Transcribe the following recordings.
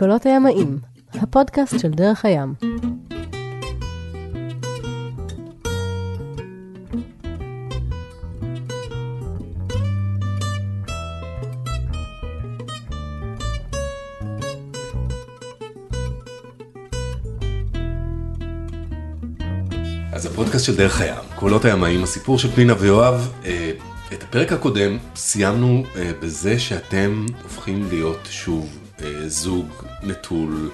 קולות הימאים, הפודקאסט של דרך הים. אז הפודקאסט של דרך הים, קולות הימאים, הסיפור של פנינה ויואב. אה, את הפרק הקודם סיימנו אה, בזה שאתם הופכים להיות שוב אה, זוג נטול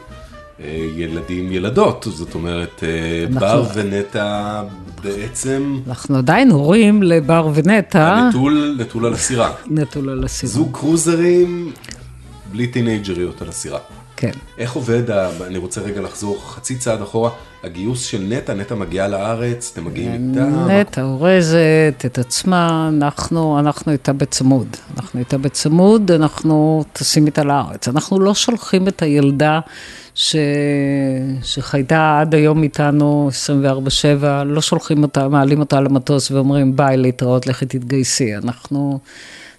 אה, ילדים ילדות, זאת אומרת אה, אנחנו- בר ונטע בעצם אנחנו עדיין הורים לבר ונטע, הנטול נטול על הסירה. נטול על הסירה. זוג קרוזרים בלי טינג'ריות על הסירה. כן. איך עובד, אני רוצה רגע לחזור חצי צעד אחורה, הגיוס של נטע, נטע מגיעה לארץ, אתם מגיעים איתה, נטע אורזת את עצמה, אנחנו, אנחנו איתה בצמוד. אנחנו איתה בצמוד, אנחנו טסים איתה לארץ. אנחנו לא שולחים את הילדה ש... שחייתה עד היום איתנו 24-7, לא שולחים אותה, מעלים אותה על המטוס ואומרים ביי, להתראות, לכי תתגייסי. אנחנו,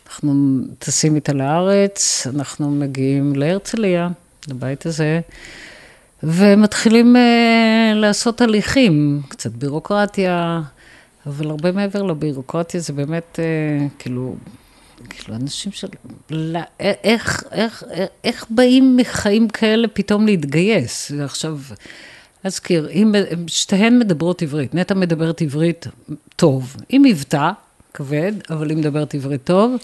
אנחנו טסים איתה לארץ, אנחנו מגיעים להרצליה, לבית הזה. ומתחילים uh, לעשות הליכים, קצת בירוקרטיה, אבל הרבה מעבר לבירוקרטיה זה באמת, uh, כאילו, כאילו, אנשים של... לא, איך, איך, איך, איך באים מחיים כאלה פתאום להתגייס? עכשיו, אזכיר, אם, שתיהן מדברות עברית, נטע מדברת עברית טוב, עם מבטא כבד, אבל היא מדברת עברית טוב.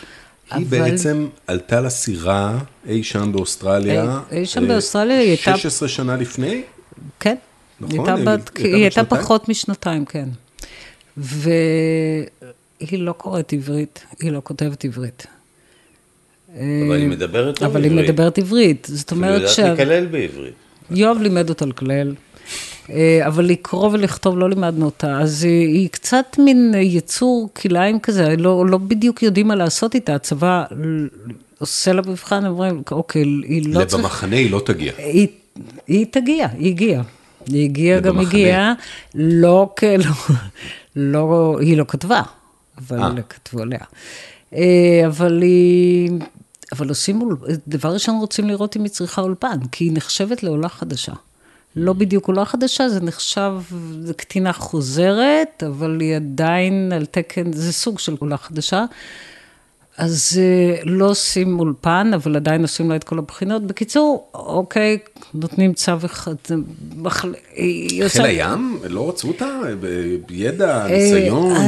היא אבל- בעצם עלתה לסירה אי שם באוסטרליה. אי- אי שם אה, באוסטרליה, היא הייתה- 16 שנה לפני? כן. נכון? היא הייתה היא- בת, היא היא הייתה? פחות משנתיים, כן. והיא לא קוראת עברית, היא לא כותבת עברית. אבל היא מדברת טוב אבל היא עברית. מדברת עברית, זאת היא אומרת יודעת שה- לקלל בעברית. יואב לימד אותה לקלל, אה, אבל לקרוא ולכתוב לא לימדנו אותה, אז היא, היא קצת מין יצור כלאיים כזה, לא, לא בדיוק יודעים מה לעשות איתה, הצבא עושה לה מבחן, אומרים, אוקיי, היא לא צריכה... במחנה היא לא תגיע. היא, היא תגיע, היא הגיעה. היא הגיעה, גם. הגיעה, לא כ... לא, היא לא כתבה, אבל אה. כתבו עליה. אה, אבל היא... אבל עושים, דבר ראשון רוצים לראות אם היא צריכה אולפן, כי היא נחשבת לעולה חדשה. לא בדיוק עולה חדשה, זה נחשב, זה קטינה חוזרת, אבל היא עדיין על תקן, זה סוג של עולה חדשה. אז אה, לא עושים אולפן, אבל עדיין עושים לה את כל הבחינות. בקיצור, אוקיי, נותנים צו אחד, מחל... חיל הים? לא רצו אותה? בידע, ניסיון? אה,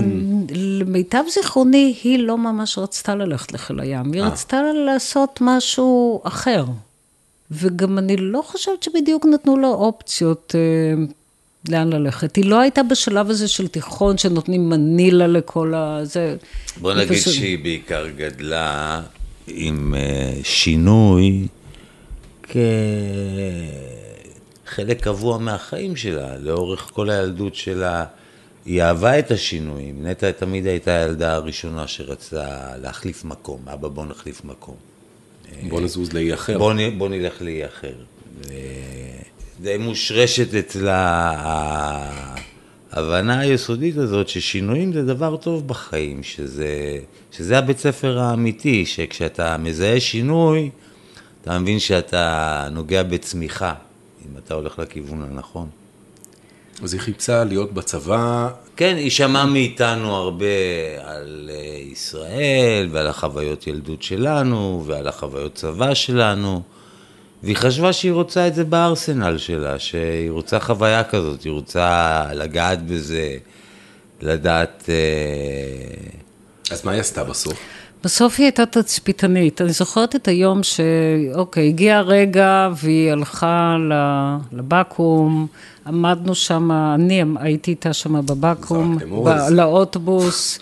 למיטב זיכרוני, היא לא ממש רצתה ללכת לחיל הים, היא אה. רצתה לעשות משהו אחר. וגם אני לא חושבת שבדיוק נתנו לה אופציות אה, לאן ללכת. היא לא הייתה בשלב הזה של תיכון שנותנים מנילה לכל ה... זה... בוא נגיד פשוט- שהיא בעיקר גדלה עם אה, שינוי כחלק קבוע מהחיים שלה, לאורך כל הילדות שלה. היא אהבה את השינויים, נטע תמיד הייתה הילדה הראשונה שרצתה להחליף מקום, אבא בוא נחליף מקום. בוא נזוז לאי אחר. בוא, נ, בוא נלך לאי אחר. די מושרשת אצלה ההבנה היסודית הזאת ששינויים זה דבר טוב בחיים, שזה, שזה הבית ספר האמיתי, שכשאתה מזהה שינוי, אתה מבין שאתה נוגע בצמיחה, אם אתה הולך לכיוון הנכון. אז היא חיפשה להיות בצבא, כן, היא שמעה מאיתנו הרבה על אה, ישראל ועל החוויות ילדות שלנו ועל החוויות צבא שלנו והיא חשבה שהיא רוצה את זה בארסנל שלה, שהיא רוצה חוויה כזאת, היא רוצה לגעת בזה, לדעת... אה, אז מה היא עשתה בסוף? בסוף היא הייתה תצפיתנית. אני זוכרת את היום שאוקיי, הגיע הרגע והיא הלכה לבקו"ם, עמדנו שם, אני הייתי איתה שם בבקו"ם. ב- לאוטובוס,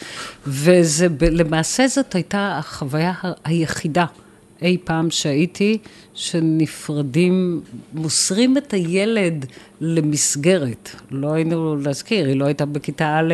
וזה, למעשה זאת הייתה החוויה היחידה אי פעם שהייתי, שנפרדים, מוסרים את הילד למסגרת. לא היינו להזכיר, היא לא הייתה בכיתה א',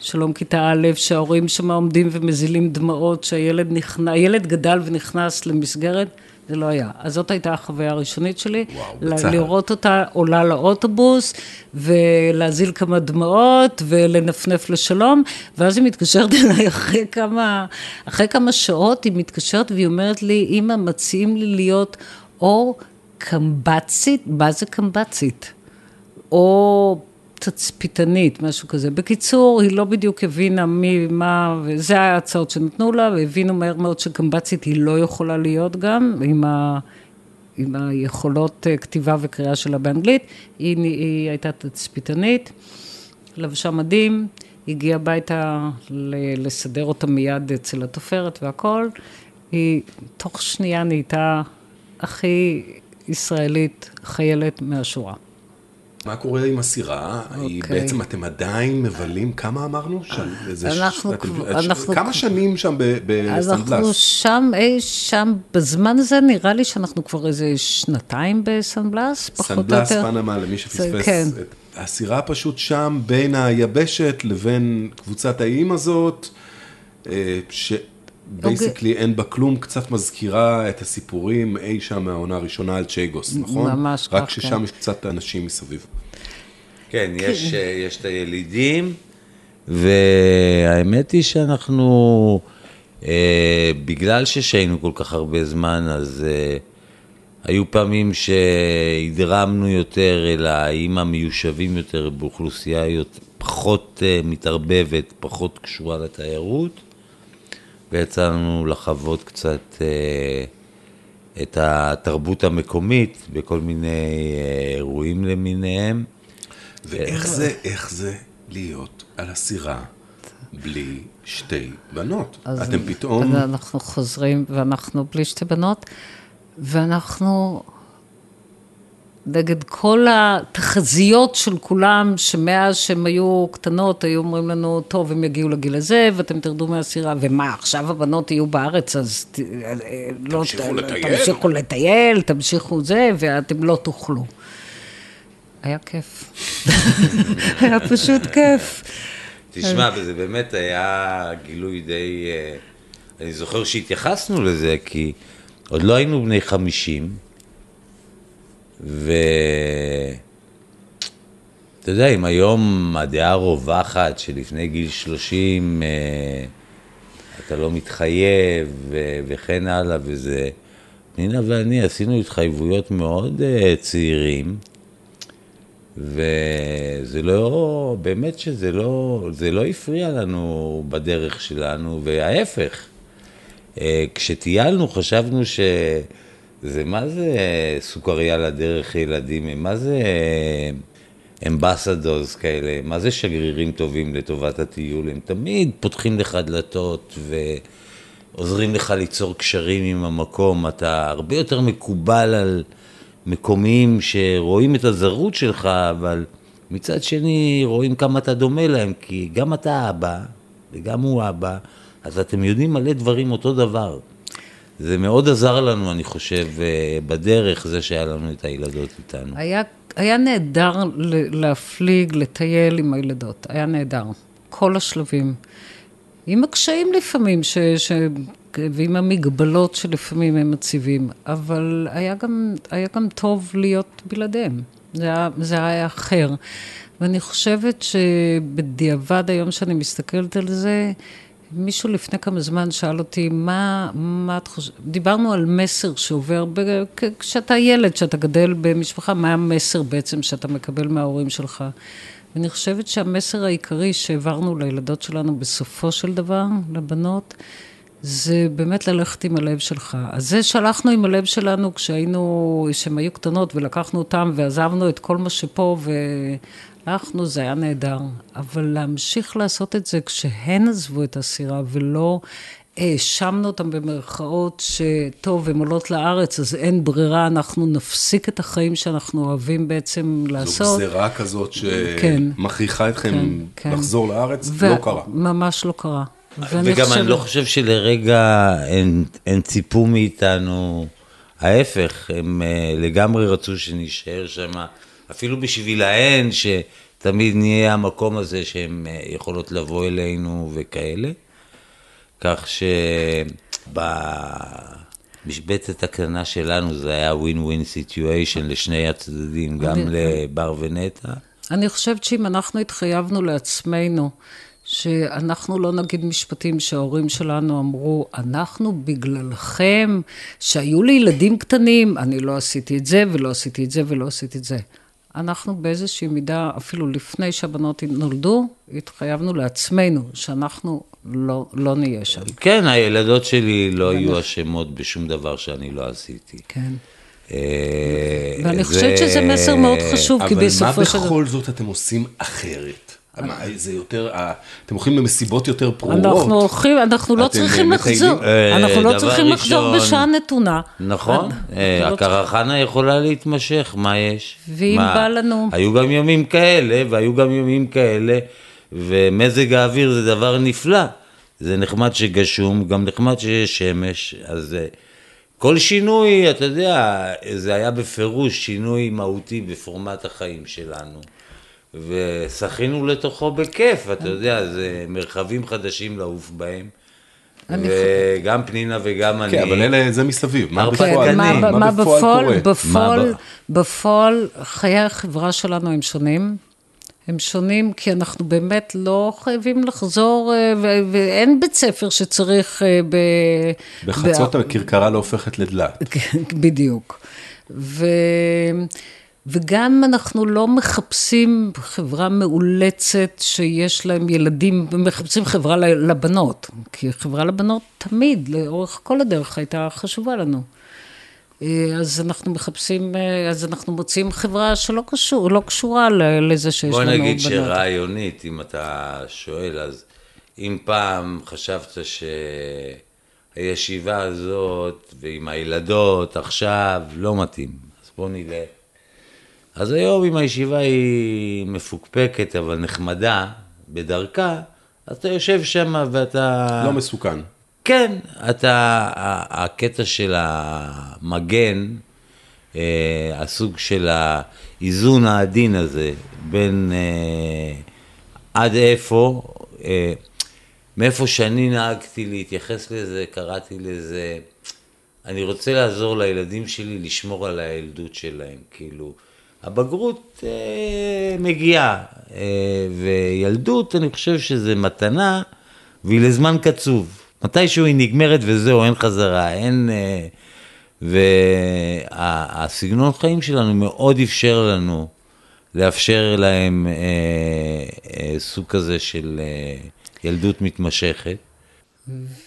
שלום כיתה א', שההורים שם עומדים ומזילים דמעות, שהילד נכנע, הילד גדל ונכנס למסגרת, זה לא היה. אז זאת הייתה החוויה הראשונית שלי. וואו, בצה"ל. לראות אותה עולה לאוטובוס, ולהזיל כמה דמעות, ולנפנף לשלום, ואז היא מתקשרת אליי אחרי כמה, אחרי כמה שעות, היא מתקשרת והיא אומרת לי, אמא, מציעים לי להיות או קמב"צית, מה זה קמב"צית? או תצפיתנית, משהו כזה. בקיצור, היא לא בדיוק הבינה מי, מה, וזה ההצעות שנתנו לה, והבינו מהר מאוד שקמב"צית היא לא יכולה להיות גם, עם, ה, עם היכולות אה, כתיבה וקריאה שלה באנגלית. היא, היא הייתה תצפיתנית, לבשה מדים, הגיעה הביתה ל- לסדר אותה מיד אצל התופרת והכל. היא תוך שנייה נהייתה הכי ישראלית, חיילת מהשורה. מה קורה עם הסירה? היא אוקיי. בעצם אתם עדיין מבלים, כמה אמרנו? של איזה ש- אנחנו כבר- ש- אנחנו כמה כבר- שנים שם ב- אנחנו בסן בלאס? שם, אי שם, בזמן הזה נראה לי שאנחנו כבר איזה שנתיים בסן בלאס, פחות או סן בלאס יותר. פנמה, למי שפספס. כן. את- הסירה פשוט שם בין היבשת לבין קבוצת האיים הזאת, אה, שבייסיקלי אין בה כלום, קצת מזכירה את הסיפורים אי שם מהעונה הראשונה על צ'ייגוס, נכון? ממש רק כך, ששם כן. יש קצת אנשים מסביב. כן, יש, אה, יש את הילידים, והאמת היא שאנחנו, אה, בגלל ששהינו כל כך הרבה זמן, אז אה, היו פעמים שהדרמנו יותר אל האיים המיושבים יותר באוכלוסייה יותר, פחות אה, מתערבבת, פחות קשורה לתיירות, ויצא לנו לחוות קצת אה, את התרבות המקומית בכל מיני אה, אירועים למיניהם. ואיך זה, איך זה להיות על הסירה בלי שתי בנות? אז- אתם פתאום... אנחנו חוזרים, ואנחנו בלי שתי בנות, ואנחנו נגד כל התחזיות של כולם, שמאז שהן היו קטנות, היו אומרים לנו, טוב, הם יגיעו לגיל הזה, ואתם תרדו מהסירה, ומה, עכשיו הבנות יהיו בארץ, אז ת, אה, לא, תמשיכו לטייל. תמשיכו לטייל, תמשיכו זה, ואתם לא תאכלו. היה כיף. היה פשוט כיף. תשמע, וזה באמת היה גילוי די... אה, אני זוכר שהתייחסנו לזה, כי עוד לא היינו בני חמישים, ו... אתה יודע, אם היום הדעה הרווחת שלפני גיל שלושים אה, אתה לא מתחייב ו- וכן הלאה וזה, נינה ואני עשינו התחייבויות מאוד אה, צעירים, וזה לא, באמת שזה לא, זה לא הפריע לנו בדרך שלנו, וההפך. אה, כשטיילנו חשבנו שזה, מה זה סוכריה לדרך ילדים, מה זה אמבסדורס כאלה, מה זה שגרירים טובים לטובת הטיול, הם תמיד פותחים לך דלתות ועוזרים לך ליצור קשרים עם המקום, אתה הרבה יותר מקובל על מקומיים שרואים את הזרות שלך, אבל מצד שני רואים כמה אתה דומה להם, כי גם אתה אבא וגם הוא אבא, אז אתם יודעים מלא דברים אותו דבר. זה מאוד עזר לנו, אני חושב, אה, בדרך, זה שהיה לנו את הילדות איתנו. היה, היה נהדר להפליג, לטייל עם הילדות, היה נהדר. כל השלבים. עם הקשיים לפעמים, ש, ש, ועם המגבלות שלפעמים הם מציבים, אבל היה גם, היה גם טוב להיות בלעדיהם. זה היה, זה היה אחר. ואני חושבת שבדיעבד, היום שאני מסתכלת על זה, מישהו לפני כמה זמן שאל אותי, מה, מה את חושבת? דיברנו על מסר שעובר, ב... כשאתה ילד, כשאתה גדל במשפחה, מה המסר בעצם שאתה מקבל מההורים שלך? ואני חושבת שהמסר העיקרי שהעברנו לילדות שלנו בסופו של דבר, לבנות, זה באמת ללכת עם הלב שלך. אז זה שהלכנו עם הלב שלנו כשהיינו, כשהן היו קטנות ולקחנו אותם ועזבנו את כל מה שפה והלכנו, זה היה נהדר. אבל להמשיך לעשות את זה כשהן עזבו את הסירה ולא האשמנו אותם במרכאות שטוב, הן עולות לארץ, אז אין ברירה, אנחנו נפסיק את החיים שאנחנו אוהבים בעצם זו לעשות. גזירה כזאת כן. שמכריחה אתכם כן, כן. לחזור לארץ, ו- לא קרה. ממש לא קרה. ואני וגם חושבת- אני לא חושב שלרגע הן, הן ציפו מאיתנו, ההפך, הם אה, לגמרי רצו שנישאר שם, אפילו בשבילהן, תמיד נהיה המקום הזה שהן אה, יכולות לבוא אלינו וכאלה. כך שבמשבצת הקטנה שלנו זה היה ווין ווין סיטואשן לשני הצדדים, גם לבר ונטע. אני חושבת שאם אנחנו התחייבנו לעצמנו, שאנחנו לא נגיד משפטים שההורים שלנו אמרו, אנחנו בגללכם, שהיו לי ילדים קטנים, אני לא עשיתי את זה ולא עשיתי את זה ולא עשיתי את זה. אנחנו באיזושהי מידה, אפילו לפני שהבנות נולדו, התחייבנו לעצמנו שאנחנו לא, לא נהיה שם. כן, הילדות שלי לא יהיו אשמות בשום דבר שאני לא עשיתי. כן. אה, ואני זה- חושבת שזה מסר מאוד חשוב, כי אבל מה בסופו של דבר... בכל זאת אתם עושים אחרת? זה יותר, אה, אתם הולכים למסיבות יותר ברורות. אנחנו הולכים, אנחנו לא אתם צריכים? לחזור, אה, אנחנו לא צריכים לחזור בשעה נתונה. נכון, אה, לא הקרחנה יכולה להתמשך, מה יש? ואם בא לנו- היו גם ימים כאלה, והיו גם ימים כאלה, ומזג האוויר זה דבר נפלא. זה נחמד שגשום, גם נחמד שיש שמש, אז אה, כל שינוי, אתה יודע, זה היה בפירוש שינוי מהותי בפורמט החיים שלנו. ושחינו לתוכו בכיף, אתה יודע, זה מרחבים חדשים לעוף בהם. וגם פנינה וגם אני. כן, אבל אלה, זה מסביב. מה הרבה בפועל? כן, מה, בפועל, קורה? בפועל, חיי החברה שלנו הם שונים. הם שונים כי אנחנו באמת לא חייבים לחזור, אה, ואין בית ספר שצריך אה, ב... בחצות הכרכרה לא הופכת לדלת. כן, בדיוק. וגם אנחנו לא מחפשים חברה מאולצת שיש להם ילדים, מחפשים חברה לבנות, כי חברה לבנות תמיד, לאורך כל הדרך, הייתה חשובה לנו. אה, אז אנחנו מחפשים, אה, אז אנחנו מוצאים חברה שלא קשור, לא קשורה לזה שיש בוא לנו בנות. נגיד שרעיונית, אם אתה שואל, אז אם פעם חשבת שהישיבה הזאת ועם הילדות עכשיו לא מתאים, אז בוא נראה. אז היום אם הישיבה היא מפוקפקת אבל נחמדה, בדרכה, אז אתה יושב שם ואתה... לא מסוכן. כן, אתה, הקטע של המגן, אה, הסוג של האיזון העדין הזה בין אה, עד איפה, אה, מאיפה שאני נהגתי להתייחס לזה, קראתי לזה, אני רוצה לעזור לילדים שלי לשמור על הילדות שלהם, כאילו, הבגרות אה, מגיעה, אה, וילדות, אני חושב שזה מתנה, והיא לזמן קצוב. מתישהו היא נגמרת וזהו, אין חזרה, אין... אה, והסגנון חיים שלנו מאוד אפשר לנו לאפשר להם אה, אה, סוג כזה של אה, ילדות מתמשכת.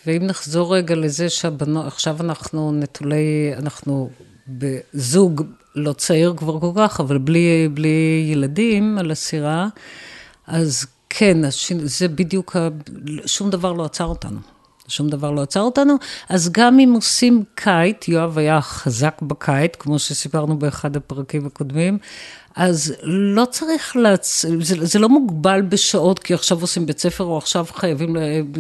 ואם נחזור רגע לזה שהבנות, עכשיו אנחנו נטולי, אנחנו בזוג לא צעיר כבר כל כך, אבל בלי, בלי ילדים על הסירה, אז כן, זה בדיוק, שום דבר לא עצר אותנו. שום דבר לא עצר אותנו, אז גם אם עושים kite, יואב היה חזק ב kite, כמו שסיפרנו באחד הפרקים הקודמים, אז לא צריך להצ... זה, זה לא מוגבל בשעות, כי עכשיו עושים בית ספר, או עכשיו חייבים,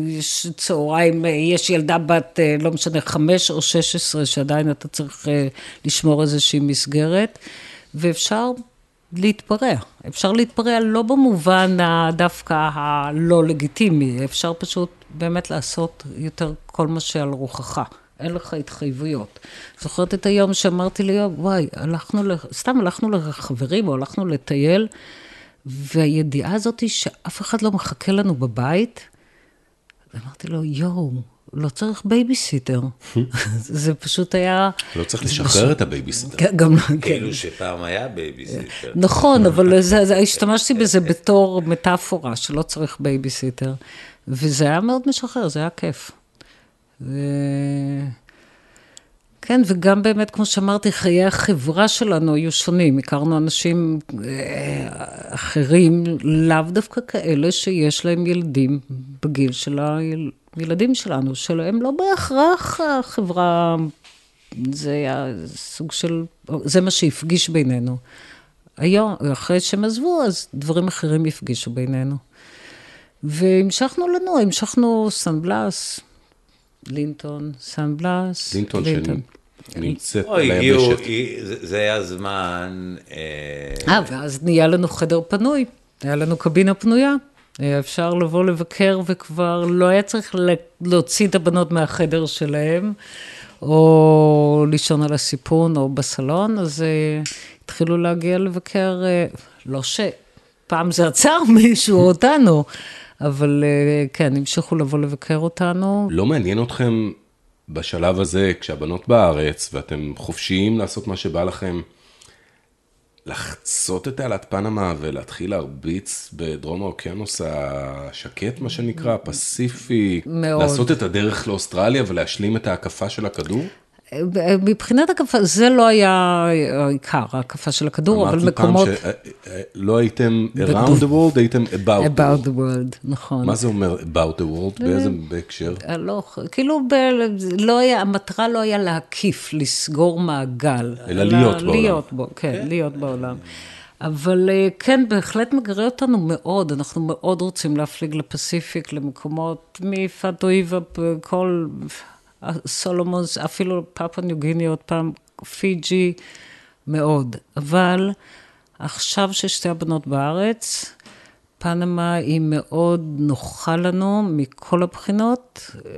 יש צהריים, יש ילדה בת, אה, לא משנה, חמש או שש עשרה, שעדיין אתה צריך אה, לשמור איזושהי מסגרת, ואפשר להתפרע. אפשר להתפרע לא במובן דווקא הלא לגיטימי, אפשר פשוט באמת לעשות יותר כל מה שעל רוחך. אין לך התחייבויות. זוכרת את היום שאמרתי ליואב, וואי, הלכנו. סתם הלכנו לחברים או הלכנו לטייל, והידיעה הזאת היא שאף אחד לא מחכה לנו בבית, אמרתי לו, יואו, לא צריך בייביסיטר. זה פשוט היה... לא צריך לשחרר את הבייביסיטר. גם, כן. כאילו שפעם היה בייביסיטר. נכון, אבל השתמשתי בזה בתור מטאפורה, שלא צריך בייביסיטר. וזה היה מאוד משחרר, זה היה כיף. ו... כן, וגם באמת, כמו שאמרתי, חיי החברה שלנו היו שונים. הכרנו אנשים אה, אחרים, לאו דווקא כאלה שיש להם ילדים בגיל של הילדים שלנו, שלהם לא בהכרח החברה, זה היה סוג של, זה מה שהפגיש בינינו. היום, אחרי שהם עזבו, אז דברים אחרים הפגישו בינינו. והמשכנו לנוע, המשכנו סן בלאס, לינטון, סן בלאס, לינטון שנמצאת או, על הגיעו, היבשת. זה זה היה זמן... אה, אה, ואז נהיה לנו חדר פנוי. היה לנו קבינה פנויה. היה אפשר לבוא לבקר וכבר לא היה צריך להוציא את הבנות מהחדר שלהם, או לישון על הסיפון או בסלון, אז אה, התחילו להגיע לבקר, אה, לא שפעם זה עצר מישהו או אותנו, אבל אה, כן, המשיכו לבוא לבקר אותנו. לא מעניין אתכם בשלב הזה, כשהבנות בארץ ואתם חופשיים לעשות מה שבא לכם, לחצות את תעלת פנמה ולהתחיל להרביץ בדרום האוקיינוס השקט, מה שנקרא, הפסיפי, מאוד. לעשות את הדרך לאוסטרליה ולהשלים את ההקפה של הכדור? מבחינת הקפה, זה לא היה העיקר, ההקפה של הכדור, אבל מקומות... אמרת לי פעם שלא הייתם around the world, הייתם about the about world. the world, נכון. מה זה אומר about the world? באיזה בהקשר? לא, כאילו, ב, לא היה, המטרה לא היה להקיף, לסגור מעגל. אלא להיות בעולם. להיות בו, כן, להיות בעולם. אבל אה, כן, בהחלט מגרה אותנו מאוד, אנחנו מאוד רוצים להפליג לפסיפיק, למקומות מפאטואיבה, כל Solomons, אפילו Papua New Guinea עוד פעם, פיג'י, מאוד. אבל עכשיו ששתי הבנות בארץ, פנמה היא מאוד נוחה לנו מכל הבחינות, אה,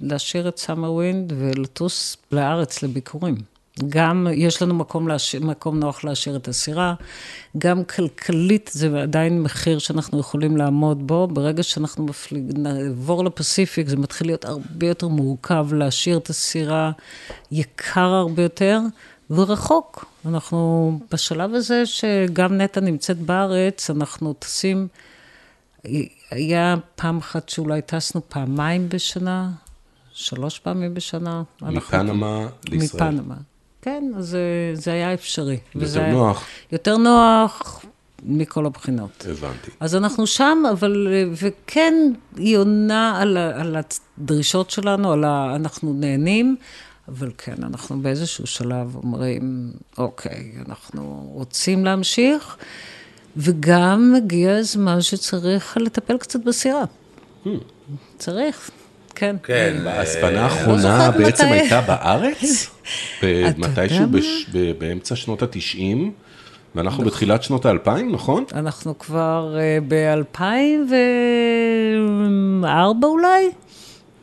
להשאיר את Summer Wind ולטוס לארץ לביקורים. גם יש לנו מקום, להשאיר, מקום נוח להשאיר את הסירה, גם כלכלית זה עדיין מחיר שאנחנו יכולים לעמוד בו. ברגע שאנחנו מפליג, נעבור ל Pacific, זה מתחיל להיות הרבה יותר מורכב להשאיר את הסירה, יקר הרבה יותר ורחוק. אנחנו בשלב הזה שגם נטע נמצאת בארץ, אנחנו טסים, היה פעם אחת שאולי טסנו פעמיים בשנה, שלוש פעמים בשנה. מפנמה לישראל. מפנמה. כן, אז זה, זה היה אפשרי. יותר היה, נוח. יותר נוח מכל הבחינות. הבנתי. אז אנחנו שם, אבל, וכן, היא עונה על, על הדרישות שלנו, על ה, אנחנו נהנים, אבל כן, אנחנו באיזשהו שלב אומרים, אוקיי, אנחנו רוצים להמשיך, וגם הגיע הזמן שצריך לטפל קצת בסירה. Hmm. צריך. כן. כן. ההספנה האחרונה בעצם הייתה בארץ, מתישהו באמצע שנות ה-90, ואנחנו בתחילת שנות ה-2000, נכון? אנחנו כבר ב-2004 אולי.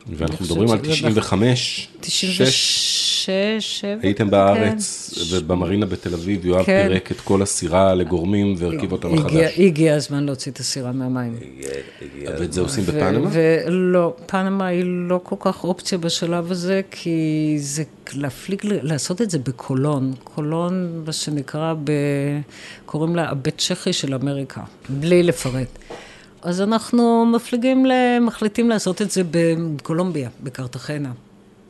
ואנחנו מדברים על 95, 96, 7. הייתם בארץ ובמרינה בתל אביב, יואב פירק את כל הסירה לגורמים והרכיב אותה מחדש. הגיע הזמן להוציא את הסירה מהמים. ואת זה עושים בפנמה? ולא, פנמה היא לא כל כך אופציה בשלב הזה, כי זה להפליג, לעשות את זה בקולון. קולון, מה שנקרא, קוראים לה הבית צ'כי של אמריקה, בלי לפרט. אז אנחנו מפליגים, מחליטים לעשות את זה בקולומביה, בקרטחנה.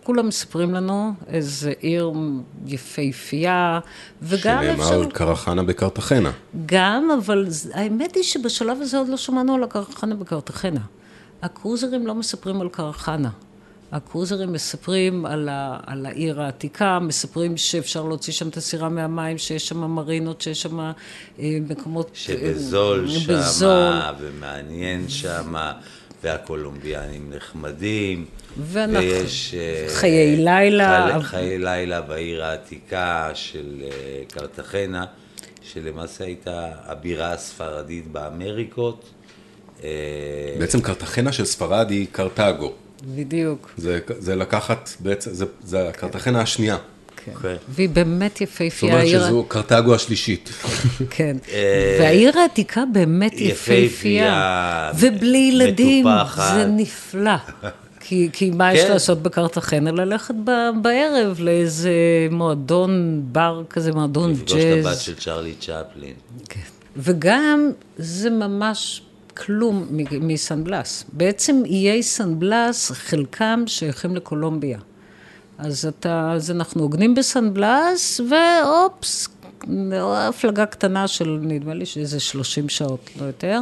כולם מספרים לנו איזה עיר יפהפייה, וגם אפשר... שנאמר על קרחנה בקרטחנה. גם, אבל האמת היא שבשלב הזה עוד לא שמענו על הקרחנה בקרטחנה. הקרוזרים לא מספרים על קרחנה. הקרוזרים מספרים על, ה, על העיר העתיקה, מספרים שאפשר להוציא שם את הסירה מהמים, שיש שם מרינות, שיש שם אה, מקומות... שבזול אה, שמה, בזול. ומעניין שמה, והקולומביאנים נחמדים. ואנחנו... ויש... חיי לילה. חי, חיי לילה בעיר העתיקה של קרטחנה, שלמעשה הייתה הבירה הספרדית באמריקות. בעצם קרטחנה של ספרד היא קרתגו. בדיוק. זה, זה לקחת, בעצם, זה, זה הקרטחנה השנייה. כן. Okay. והיא באמת יפהפייה. זאת אומרת שזו קרתגו השלישית. כן. והעיר העתיקה באמת יפהפייה. ובלי ילדים, זה נפלא. כי, כי מה כן. יש לעשות בקרטחנה? ללכת ב, בערב לאיזה מועדון בר כזה, מועדון ג'אז. לפגוש את הבת של צ'רלי צ'פלין. כן. וגם זה ממש כלום מסן בלס. בעצם איי סן בלס, חלקם שייכים לקולומביה. אז אתה, אז אנחנו עוגנים בסן בלס, ואופס, הפלגה קטנה של, נדמה לי שזה 30 שעות, לא יותר.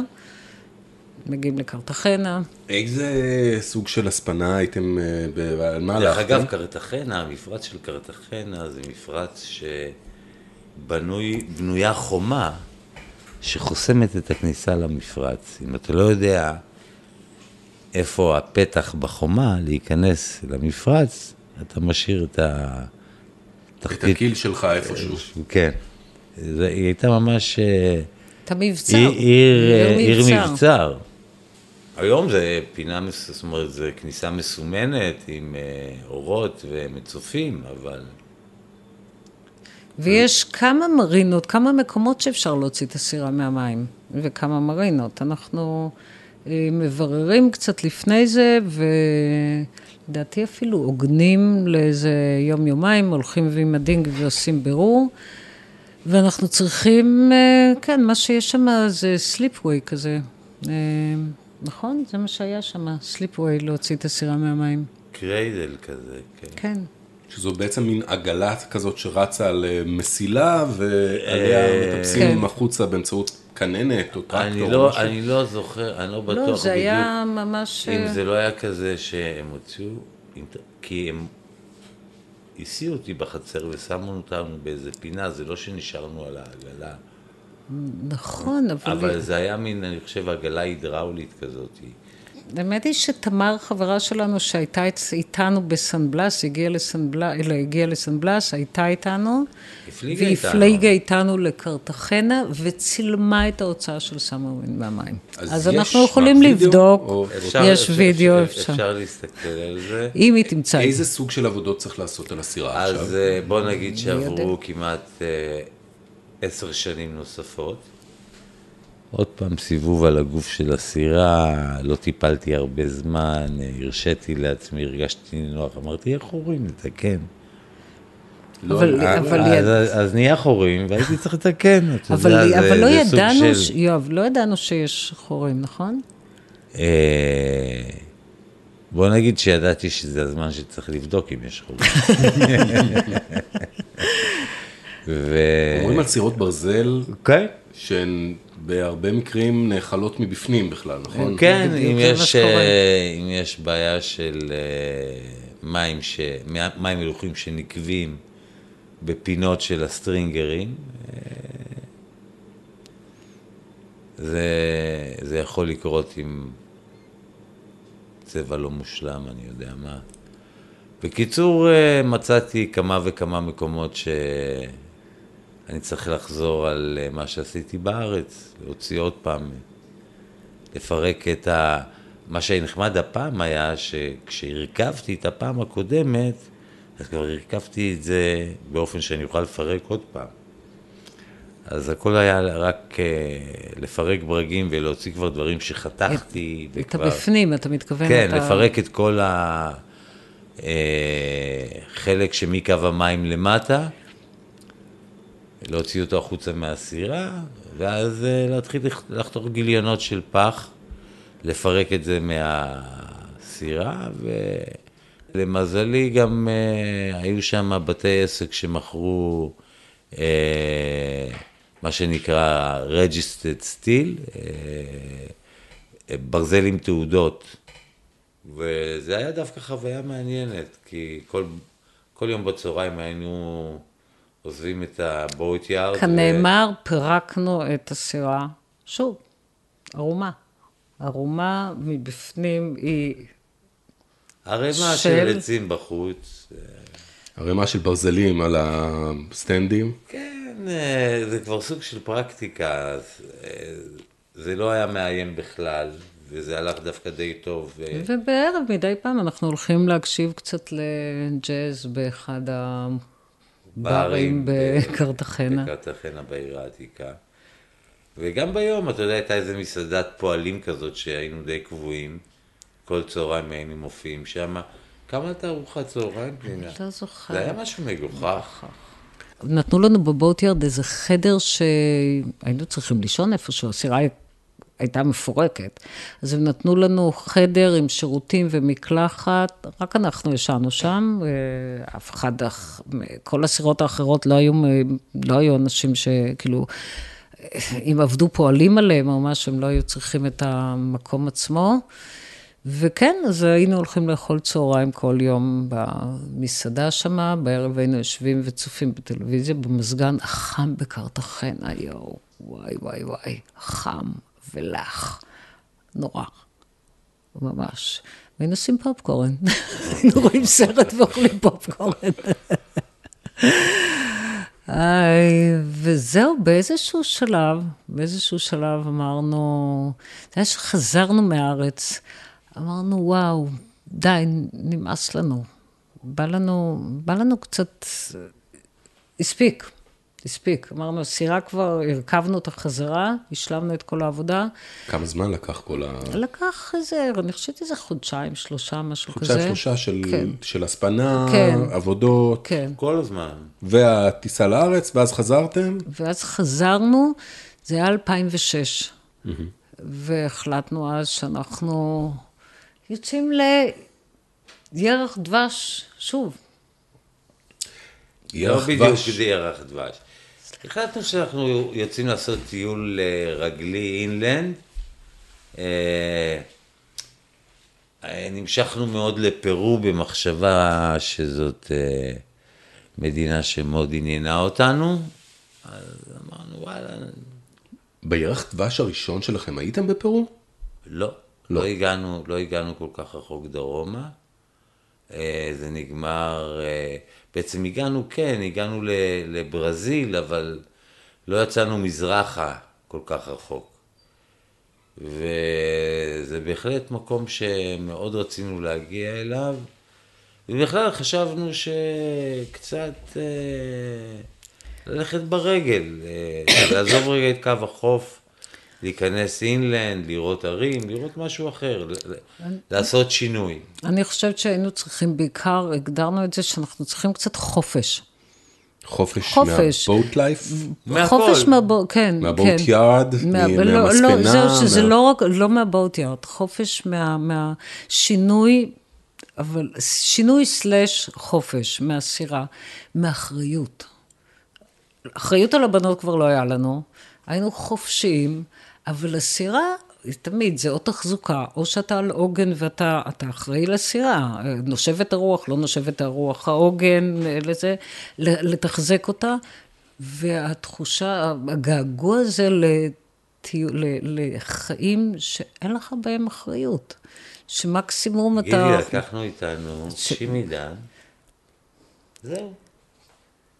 מגיעים לקרטחנה. איזה סוג של הספנה הייתם, על מה הלכתם? דרך אגב, קרטחנה, המפרץ של קרטחנה זה מפרץ שבנויה חומה שחוסמת את הכניסה למפרץ. אם אתה לא יודע איפה הפתח בחומה להיכנס למפרץ, אתה משאיר את ה... את הקיל שלך איפשהו. כן. היא הייתה ממש... הייתה הייתה מבצר. עיר, עיר, עיר מבצר. מבצר. היום זה פינה, זאת אומרת, זה כניסה מסומנת עם אה, אורות ומצופים, אבל ויש כמה מרינות, כמה מקומות שאפשר להוציא את הסירה מהמים, וכמה מרינות. אנחנו אה, מבררים קצת לפני זה, ולדעתי אפילו עוגנים לאיזה יום-יומיים, הולכים עם ה dinghy ועושים בירור. ואנחנו צריכים, אה, כן, מה שיש שם זה slipway כזה. אה, נכון? זה מה שהיה שם, slipway, להוציא את הסירה מהמים. cradle כזה, כן. כן. שזו בעצם מין עגלה כזאת שרצה על אה, מסילה ועליה אה, מטפסים כן. החוצה באמצעות כננת או טרקטור. אני או לא, משהו. אני לא זוכר, אני לא בטוח לא, בדיוק. זה היה ממש... אם אה, זה לא היה כזה שהם הוציאו, כי הם הסיעו אותי בחצר ושמו אותנו באיזה פינה, זה לא שנשארנו על העגלה. נכון, אבל... אבל זה היה מין, אני חושב, עגלה הידראולית כזאת. האמת היא שתמר, חברה שלנו שהייתה איתנו בסן בלס, הגיעה לסן בלס, לא, הגיעה לסן בלס, הייתה איתנו, הפליגה והפליגה איתנו לקרטחנה, וצילמה את ההוצאה של סמרווין מהמים. אז יש אנחנו יכולים וידאו, לבדוק, או- אפשר- יש אפשר- וידאו, אפשר, אפשר. להסתכל על זה. אם היא תמצא איזה זה. סוג של עבודות צריך לעשות על הסירה עכשיו? אז אה, בוא נגיד שעברו. כמעט אה, עשר שנים נוספות. עוד פעם סיבוב על הגוף של הסירה, לא טיפלתי הרבה זמן, אה, הרשיתי לעצמי, הרגשתי נוח, אמרתי, איך חורים לתקן? לא, אבל- אה, אבל אז, יד- אז, אז נהיה חורים, והייתי צריך לתקן, אתה אבל, יודע, זה, אבל לא זה סוג ידענו, של... ש... יואב, לא ידענו שיש חורים, נכון? אה, בוא נגיד שידעתי שזה הזמן שצריך לבדוק אם יש חורים. ו... אומרים על סירות ברזל כן. שהן בהרבה מקרים נאכלות מבפנים בכלל, נכון? כן, בדיוק אם יש. אה, אם יש בעיה של אה, מים, ש... מים מלוכים שנקבים בפינות של הסטרינגרים, אה, זה, זה יכול לקרות עם צבע לא מושלם, אני יודע מה. בקיצור, מצאתי כמה וכמה מקומות שאני צריך לחזור על אה, מה שעשיתי בארץ, להוציא עוד פעם, לפרק את ה... מה שהיה נחמד הפעם היה שכשהרכבתי את הפעם הקודמת, אז כבר הרכבתי את זה באופן שאני אוכל לפרק עוד פעם. אז הכל היה רק אה, לפרק ברגים ולהוציא כבר דברים שחתכתי. אתה וכבר... בפנים, אתה מתכוון, כן, אתה... לפרק את כל החלק שמקו המים למטה, להוציא אותו החוצה מהסירה, ואז אה, להתחיל לח- לחתוך גיליונות של פח, לפרק את זה מהסירה, ולמזלי גם אה, היו שם בתי עסק שמכרו אה, מה שנקרא registered steel, אה, ברזל עם תעודות. וזה היה דווקא חוויה מעניינת, כי כל, כל יום בצהריים היינו עוזבים את הבוט יארד. כנאמר, פירקנו את הסירה, שוב, ערומה. ערומה מבפנים היא... ערימה של... של- עצים בחוץ. ערימה של ברזלים על הסטנדים. כן, אה, זה כבר סוג של פרקטיקה, אה, זה לא היה מאיים בכלל, וזה הלך דווקא די טוב. אה, ובערב מדי פעם אנחנו הולכים להקשיב קצת לג'אז באחד הברים בקרטחנה. בקרטחנה בעיר העתיקה. וגם ביום, אתה יודע, הייתה איזה מסעדת פועלים כזאת שהיינו די קבועים. כל צהריים היינו מופיעים שם. כמה הייתה ארוחת צהריים, פנינה? לא זוכרת. זה היה משהו מגוחך. נתנו לנו בבוטיארד איזה חדר שהיינו צריכים לישון איפשהו, הסירה הייתה מפורקת. אז הם נתנו לנו חדר עם שירותים ומקלחת, רק אנחנו ישנו שם, אה, אף אחד, אח- כל הסירות האחרות לא היו, לא היו אנשים שכאילו, אם עבדו פועלים עליהם או משהו, הם לא היו צריכים את המקום עצמו. וכן, אז היינו הולכים לאכול צהריים כל יום במסעדה שמה, בערב היינו יושבים וצופים בטלוויזיה, במזגן החם בקרטחנה, יואו, וואי וואי וואי, חם ולח, נורא, ממש. והיינו עושים פופקורן, היינו רואים סרט ואוכלים פופקורן. איי, זהו, באיזשהו שלב, באיזשהו שלב אמרנו, זה היה שחזרנו מהארץ, אמרנו, וואו, די, נמאס לנו. בא לנו, בא לנו קצת, הספיק, הספיק. אמרנו, סירה כבר, הרכבנו אותה חזרה, השלמנו את כל העבודה. כמה זמן לקח כל ה... לקח איזה, אני חושבת איזה חודשיים, שלושה, משהו כזה. חודשיים שלושה של, כן. של הספנה, כן. עבודות, כן. כל הזמן. והטיסה לארץ, ואז חזרתם. ואז חזרנו, זה היה 2006. והחלטנו אז שאנחנו יוצאים לירח דבש, שוב. לא ירח בדיוק דבש. כדי ירח דבש. החלטנו שאנחנו יוצאים לעשות טיול אה, רגלי אינלנד. אה, אה, נמשכנו מאוד לפרו במחשבה שזאת מדינה שמאוד עניינה אותנו. אז אמרנו, וואלה, בירח דבש הראשון שלכם הייתם בפרו? לא, לא. לא הגענו, לא הגענו כל כך רחוק דרומה. זה נגמר, בעצם הגענו, כן, הגענו לברזיל, אבל לא יצאנו מזרחה כל כך רחוק. וזה בהחלט מקום שמאוד רצינו להגיע אליו, ובכלל חשבנו שקצת אה, ללכת ברגל, אה, לעזוב רגע את קו החוף, להיכנס אינלנד, לראות ערים, לראות משהו אחר, ל- לעשות שינוי. אני חושבת שהיינו צריכים, בעיקר הגדרנו את זה שאנחנו צריכים קצת חופש. חופש, חופש. מהבוט לייף? מהכל. חופש מהבוט, כן, מהבוט כן. יארד, מה- מ- לא, מהמספנה, לא, זהו, שזה מה- לא רק, לא מהבוט יארד, חופש מה, מהשינוי, אבל שינוי סלש חופש מהסירה, מאחריות. אחריות על הבנות כבר לא היה לנו, היינו חופשיים, אבל הסירה, תמיד, זה או תחזוקה, או שאתה על עוגן ואתה אתה אחראי לסירה, נושבת הרוח, לא נושבת הרוח, העוגן, לזה, לתחזק אותה, והתחושה, הגעגוע הזה לטיו- ל- לחיים שאין לך בהם אחריות, שמקסימום גילי, אתה... לקחנו איתנו שימי דן, זהו.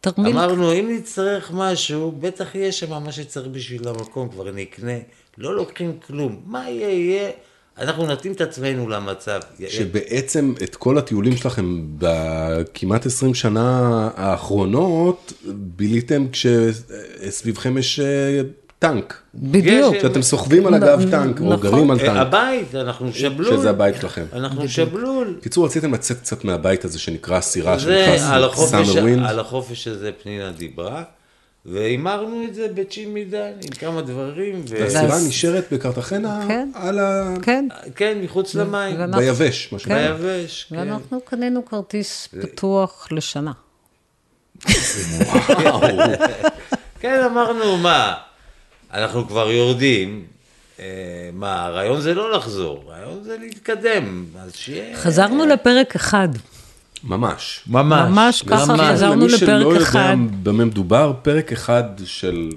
תרמיל אמרנו, אם נצטרך משהו, בטח יהיה שם מה שצריך בשביל המקום, כבר נקנה. לא לוקחים כלום. מה יהיה, יהיה. אנחנו נתאים את עצמנו למצב. שבעצם את כל הטיולים שלכם בכמעט 20 שנה האחרונות, ביליתם כשסביבכם יש אה, טנק. בדיוק. שאתם סוחבים על הגב טנק, או נכון. גרים על אה, טנק, הבית, אנחנו שבלול. שזה הבית שלכם. אנחנו שבלול. בקיצור, רציתם לצאת קצת מהבית הזה שנקרא סירה, זה, על החופש, Summer Wind. על החופש הזה פנינה דיברה, והימרנו את זה בצ'ימי דן עם כמה דברים. והסירה נשארת בקרטחנה כן. על ה... כן, כן, מחוץ למים, ביבש, מה שנקרא. ביבש, כן. ואנחנו קנינו כרטיס פתוח לשנה. כן, אמרנו, מה, אנחנו כבר יורדים, אה, מה, הרעיון זה לא לחזור, הרעיון זה להתקדם, אז שיהיה... חזרנו לפרק אחד. ממש. ממש, ממש ככה ממש. חזרנו למי שלא לפרק יודע אחד. במה מדובר, פרק אחד של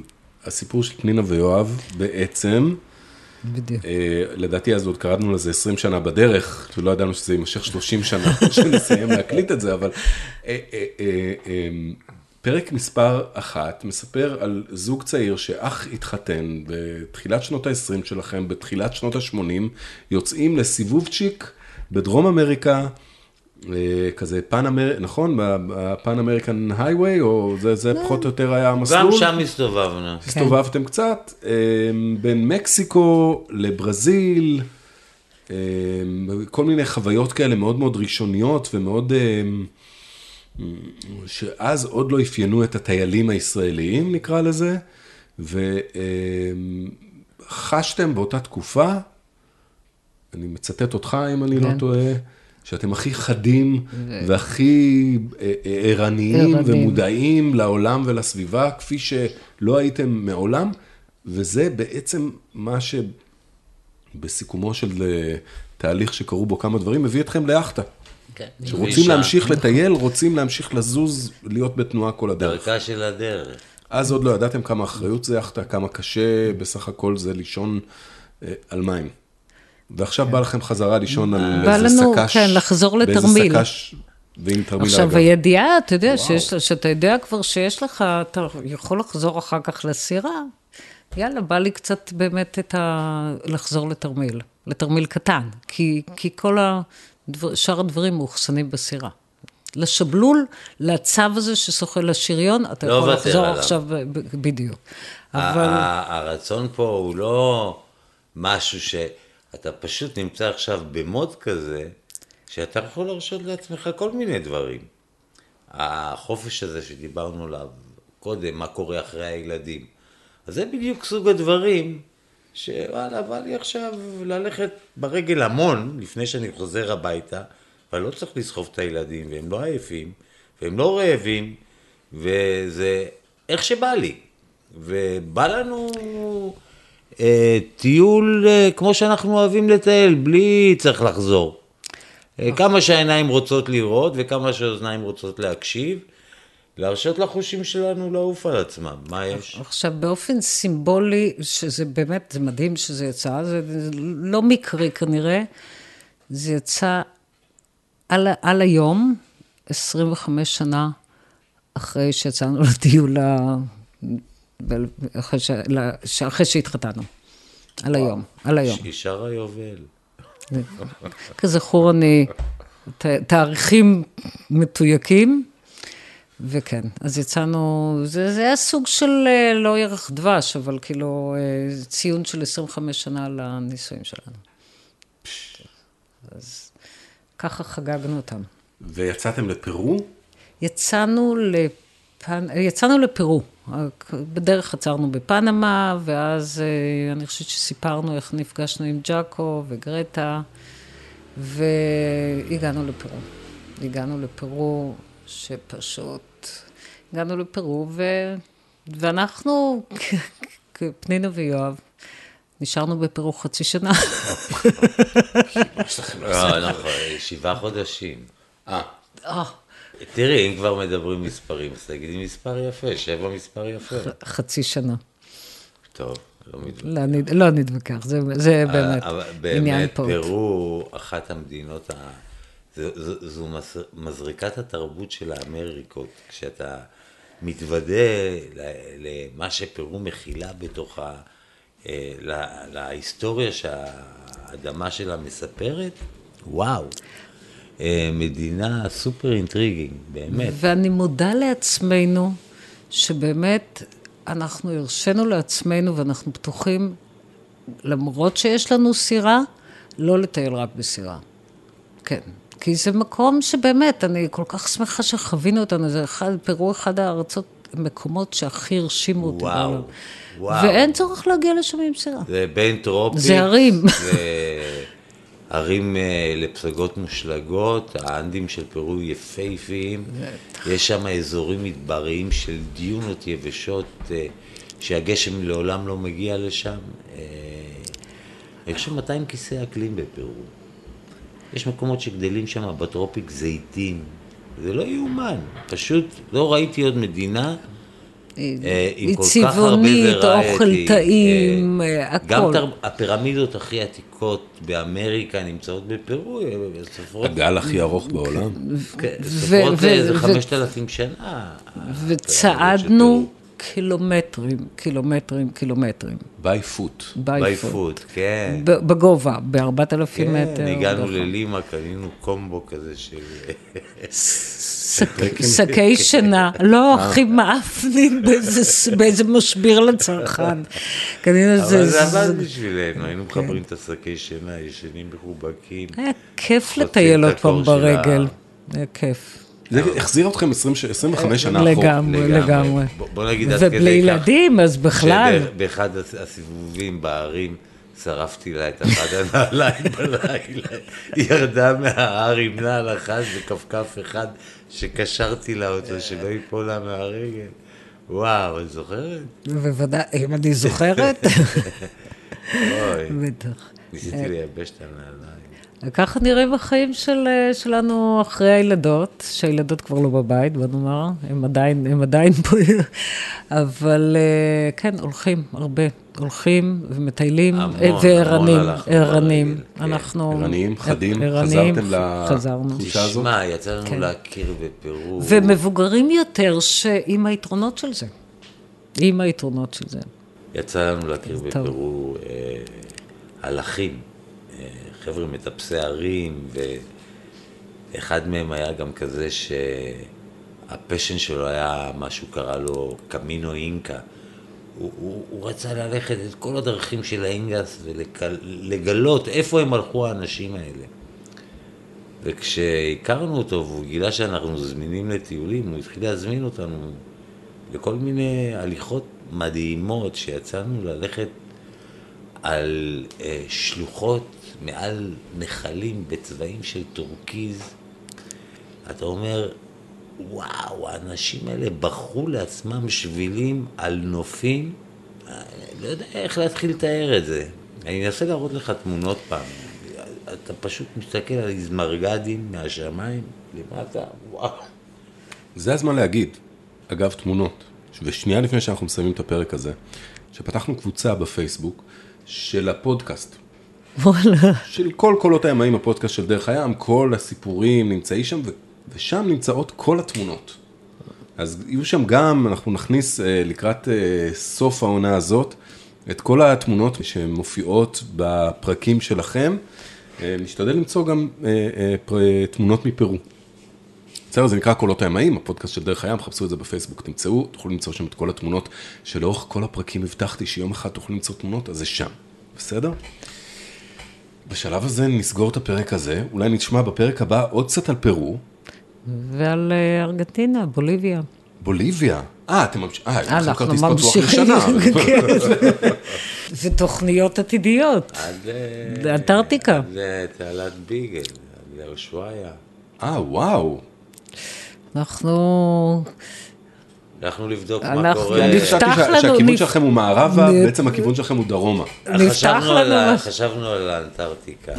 הסיפור של פנינה ויואב בעצם, בדיוק. אה, לדעתי אז עוד קראנו לזה 20 שנה בדרך, ולא ידענו שזה יימשך 30 שנה שנסיים להקליט את זה, אבל אה, אה, אה, אה, פרק מספר אחת מספר על זוג צעיר שאח התחתן בתחילת שנות ה-20 שלכם, בתחילת שנות ה-80, יוצאים לסיבובצ'יק בדרום אמריקה. אה, כזה פן אמר... נכון? בפן אמריקן הייווי, או זה, זה פחות או יותר היה המסלול? גם שם הסתובבנו. הסתובבתם קצת, אה, בין מקסיקו לברזיל, אה, כל מיני חוויות כאלה מאוד מאוד ראשוניות ומאוד, שאז עוד לא אפיינו את הטיילים הישראליים נקרא לזה, וחשתם באותה תקופה, אני מצטט אותך אם אני לא כן. טועה, שאתם הכי חדים והכי אה, ערניים ערניים. ומודעים לעולם ולסביבה, כפי שלא הייתם מעולם, וזה בעצם מה שבסיכומו של אה, תהליך שקרו בו כמה דברים, מביא אתכם ליאכטה. כן. שרוצים. להמשיך לטייל, רוצים להמשיך לזוז, להיות בתנועה כל הדרך. דרכה של הדרך. אז עוד לא ידעתם כמה אחריות זה יאכטה, כמה קשה בסך הכל זה לישון אה, על מים. ועכשיו בא לכם חזרה לישון על בא איזה לנו, סק"ש. כן, לחזור באיזה לתרמיל. סק"ש ועם תרמיל עכשיו, האגף. הידיעה, אתה יודע. שיש, שאתה יודע כבר שיש לך, אתה יכול לחזור אחר כך לסירה, יאללה, בא לי קצת באמת את ה... לחזור לתרמיל, לתרמיל קטן, כי, כי כל הדבר, שאר הדברים מאוחסנים בסירה. לשבלול, לצו הזה ששוחה לשריון, אתה לא יכול לחזור עליו. עכשיו, בדיוק. אבל... הרצון פה הוא לא משהו שאתה פשוט נמצא עכשיו במוד כזה, שאתה יכול להרשות לעצמך כל מיני דברים. החופש הזה שדיברנו עליו קודם, מה קורה אחרי הילדים. אז זה בדיוק סוג הדברים שוואלה, בא לי עכשיו ללכת ברגל המון לפני שאני חוזר הביתה, אבל לא צריך לסחוב את הילדים, והם לא עייפים, והם לא רעבים, וזה איך שבא לי. ובא לנו אה, טיול אה, כמו שאנחנו אוהבים לטייל, בלי צריך לחזור. אה, כמה שהעיניים רוצות לראות וכמה שהאוזניים רוצות להקשיב, להרשות לחושים שלנו לעוף על עצמם, מה יש? עכשיו, באופן סימבולי, שזה באמת, זה מדהים שזה יצא, זה, זה לא מקרי כנראה, זה יצא על, על היום, 25 שנה אחרי שיצאנו לטיול, אחרי, ש, ל- אחרי שהתחתנו. על היום, על היום. היא שרה יובל. כזכור, אני, ת- תאריכים מתויקים, וכן, אז יצאנו, זה, זה היה סוג של אה, לא ירח דבש, אבל כאילו אה, ציון של 25 שנה לנישואים שלנו. אז ככה חגגנו אותם. ויצאתם לפרו? יצאנו, לפנ... יצאנו לפרו. בדרך עצרנו בפנמה, ואז אה, אני חושבת שסיפרנו איך נפגשנו עם ג'אקו וגרטה, והגענו לפרו. הגענו לפרו, שפשוט... הגענו לפרו, ו... ואנחנו, פנינה ויואב, נשארנו בפרו חצי שנה. נכון, שבעה חודשים. אה, אה, תראי, אם כבר מדברים מספרים, אז תגידי מספר יפה, שבע מספר יפה. חצי שנה. טוב, לא מתווכח. לא, לא נתווכח, זה, זה באמת עניין באמת, פעוט. פרו, אחת המדינות, ה... זו, זו, זו מז- מזריקת התרבות של האמריקות, כשאתה מתוודה למה שפרו מכילה בתוכה, אה, לה- להיסטוריה שהאדמה שלה מספרת, וואו. אה, מדינה סופר אינטריגינג, באמת. ואני מודה לעצמנו, שבאמת אנחנו הרשינו לעצמנו ואנחנו פתוחים, למרות שיש לנו סירה, לא לטייל רק בסירה. כן. כי זה מקום שבאמת, אני כל כך שמחה שחווינו אותנו, זה אחד, פרו אחד הארצות, מקומות שהכי הרשימו אותי. וואו, בעולם. וואו. ואין צורך להגיע לשם עם סירה. זה בין טרופי. זה הרים. זה ערים אה, לפסגות מושלגות, האנדים של פרו יפהפיים. יש שם אזורים מדבריים של דיונות יבשות, אה, שהגשם לעולם לא מגיע לשם. אה, יש שם 200 כיסא אקלים בפרו. יש מקומות שגדלים שם בטרופיק זיתים. זה לא יאומן, פשוט לא ראיתי עוד מדינה אה, עם כל כך הרבה צבעונית. אוכל טעים, אה, אה, הכל. גם תר... הפירמידות הכי עתיקות באמריקה נמצאות בפרו, אה, סופרות, הגל הכי ארוך בעולם. כן, סופרות איזה ו- 5,000 שנה. וצעדנו. קילומטרים, קילומטרים, קילומטרים. by foot. By foot. By foot, כן. בגובה, ב-4,000 כן, מטר. הגענו נכון. ללימה, קנינו קומבו כזה של... שק- שקי שינה, לא, הכי מעפנים באיזה- באיזה משביר לצרכן. קנינו אבל. זה עבד בשבילנו, היינו כן. מחברים את השקי שינה, ישנים מחובקים. היה כיף לטייל עוד פעם ברגל. היה כיף. זה החזיר אתכם 20 25 שנה אחורה. לגמרי, לגמרי. בוא- בוא נגיד עד כדי כך. ובלי ילדים, אז בכלל. שבאחד הסיבובים בערים שרפתי לה את אחד הנעליים בלילה, היא ירדה מההר עם נעל אחת וכפכף אחד שקשרתי לה אותו, שלא ייפול לה מהרגל. וואו, את זוכרת? בוודאי, אם אני זוכרת, אוי, בטח. ניסיתי לייבש את הנעליים. ככה נראים החיים של, אה, שלנו אחרי הילדות, שהילדות כבר לא בבית, בוא נאמר, הם עדיין, הם עדיין פה, אבל אה, כן, הולכים הרבה, הולכים ומטיילים אה, וערנים, ערנים. כן. אנחנו... ערניים, חדים, חזרתם חזרנו. לתחושה הזאת? תשמע, יצא לנו כן. להכיר בפרו. ומבוגרים יותר, שעם היתרונות של זה. עם היתרונות של זה. יצא לנו להכיר אה, הלכים, חבר'ה מטפסי הרים, ואחד מהם היה גם כזה שהפשן שלו היה, משהו קרא לו קמינו אינקה. הוא, הוא, הוא רצה ללכת את כל הדרכים של האינקס ולגלות איפה הם הלכו האנשים האלה. וכשהכרנו אותו והוא גילה שאנחנו זמינים לטיולים, הוא התחיל להזמין אותנו לכל מיני הליכות מדהימות שיצאנו ללכת על אה, שלוחות מעל נחלים בצבעים של טורקיז. אתה אומר, וואו, האנשים האלה בחרו לעצמם שבילים על נופים, לא יודע איך להתחיל לתאר את זה. אני אנסה להראות לך תמונות פעם. אתה פשוט מסתכל על איזמרגדים מהשמיים למטה, וואו. זה הזמן להגיד, אגב תמונות, ושנייה לפני שאנחנו מסיימים את הפרק הזה, שפתחנו קבוצה בפייסבוק של הפודקאסט. של כל קולות הימאים, הפודקאסט של דרך הים, כל הסיפורים נמצאים שם, ושם נמצאות כל התמונות. אז יהיו שם גם, אנחנו נכניס אה, לקראת אה, סוף העונה הזאת, את כל התמונות שמופיעות בפרקים שלכם. אה, נשתדל למצוא גם תמונות מפרו. בסדר, זה נקרא קולות הימאים, הפודקאסט של דרך הים, חפשו את זה בפייסבוק, תמצאו, תוכלו למצוא שם את כל התמונות שלאורך כל הפרקים הבטחתי שיום אחד תוכלו למצוא תמונות, אז זה שם, בסדר? בשלב הזה נסגור את הפרק הזה, אולי נשמע בפרק הבא עוד קצת על פרו, ועל אה, ארגנטינה, בוליביה. בוליביה. אה, אתם ממשיכים, אה, יש לכם אנחנו כרטיס פתוח ממשיכים, לשנה. כן. ותוכניות עתידיות. עד אה, באנטארקטיקה. עד לתעלת ביגל, עד לאושוויה. אה, וואו. אנחנו... הלכנו לבדוק מה אנחנו- קורה. אני נפתח חשבתי שהכיוון נפ- שלכם הוא מערבה, נ- בעצם הכיוון שלכם הוא דרומה. נפתח חשבנו לנו. חשבנו על האנטארקטיקה,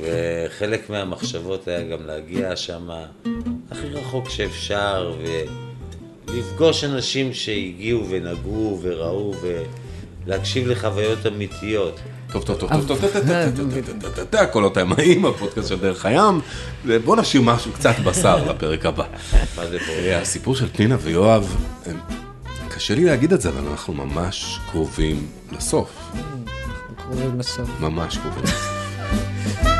וחלק מהמחשבות היה גם להגיע שם הכי רחוק שאפשר, ולפגוש אנשים שהגיעו ונגעו וראו, ולהקשיב לחוויות אמיתיות. טוב, טוב, טוב, טוב, טוב, טוב, טוב, טוב, טוב, טוב, טוב, טוב, קולות הימאים, הפודקאסט של דרך הים, ובוא נשאיר משהו, קצת בשר לפרק הבא. אה, הסיפור של פנינה ויואב, קשה לי להגיד את זה, אבל אנחנו ממש קרובים לסוף. קרובים לסוף. ממש קרובים לסוף.